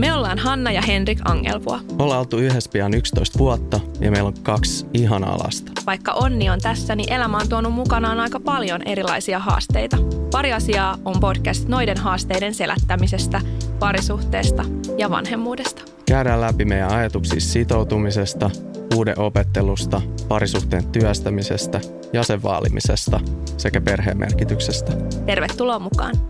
Me ollaan Hanna ja Henrik Angelpua. Ollaan oltu yhdessä pian 11 vuotta ja meillä on kaksi ihanaa lasta. Vaikka onni on tässä, niin elämä on tuonut mukanaan aika paljon erilaisia haasteita. Pari asiaa on podcast noiden haasteiden selättämisestä, parisuhteesta ja vanhemmuudesta. Käydään läpi meidän ajatuksia sitoutumisesta, uuden opettelusta, parisuhteen työstämisestä, jäsenvaalimisesta sekä perheen merkityksestä. Tervetuloa mukaan!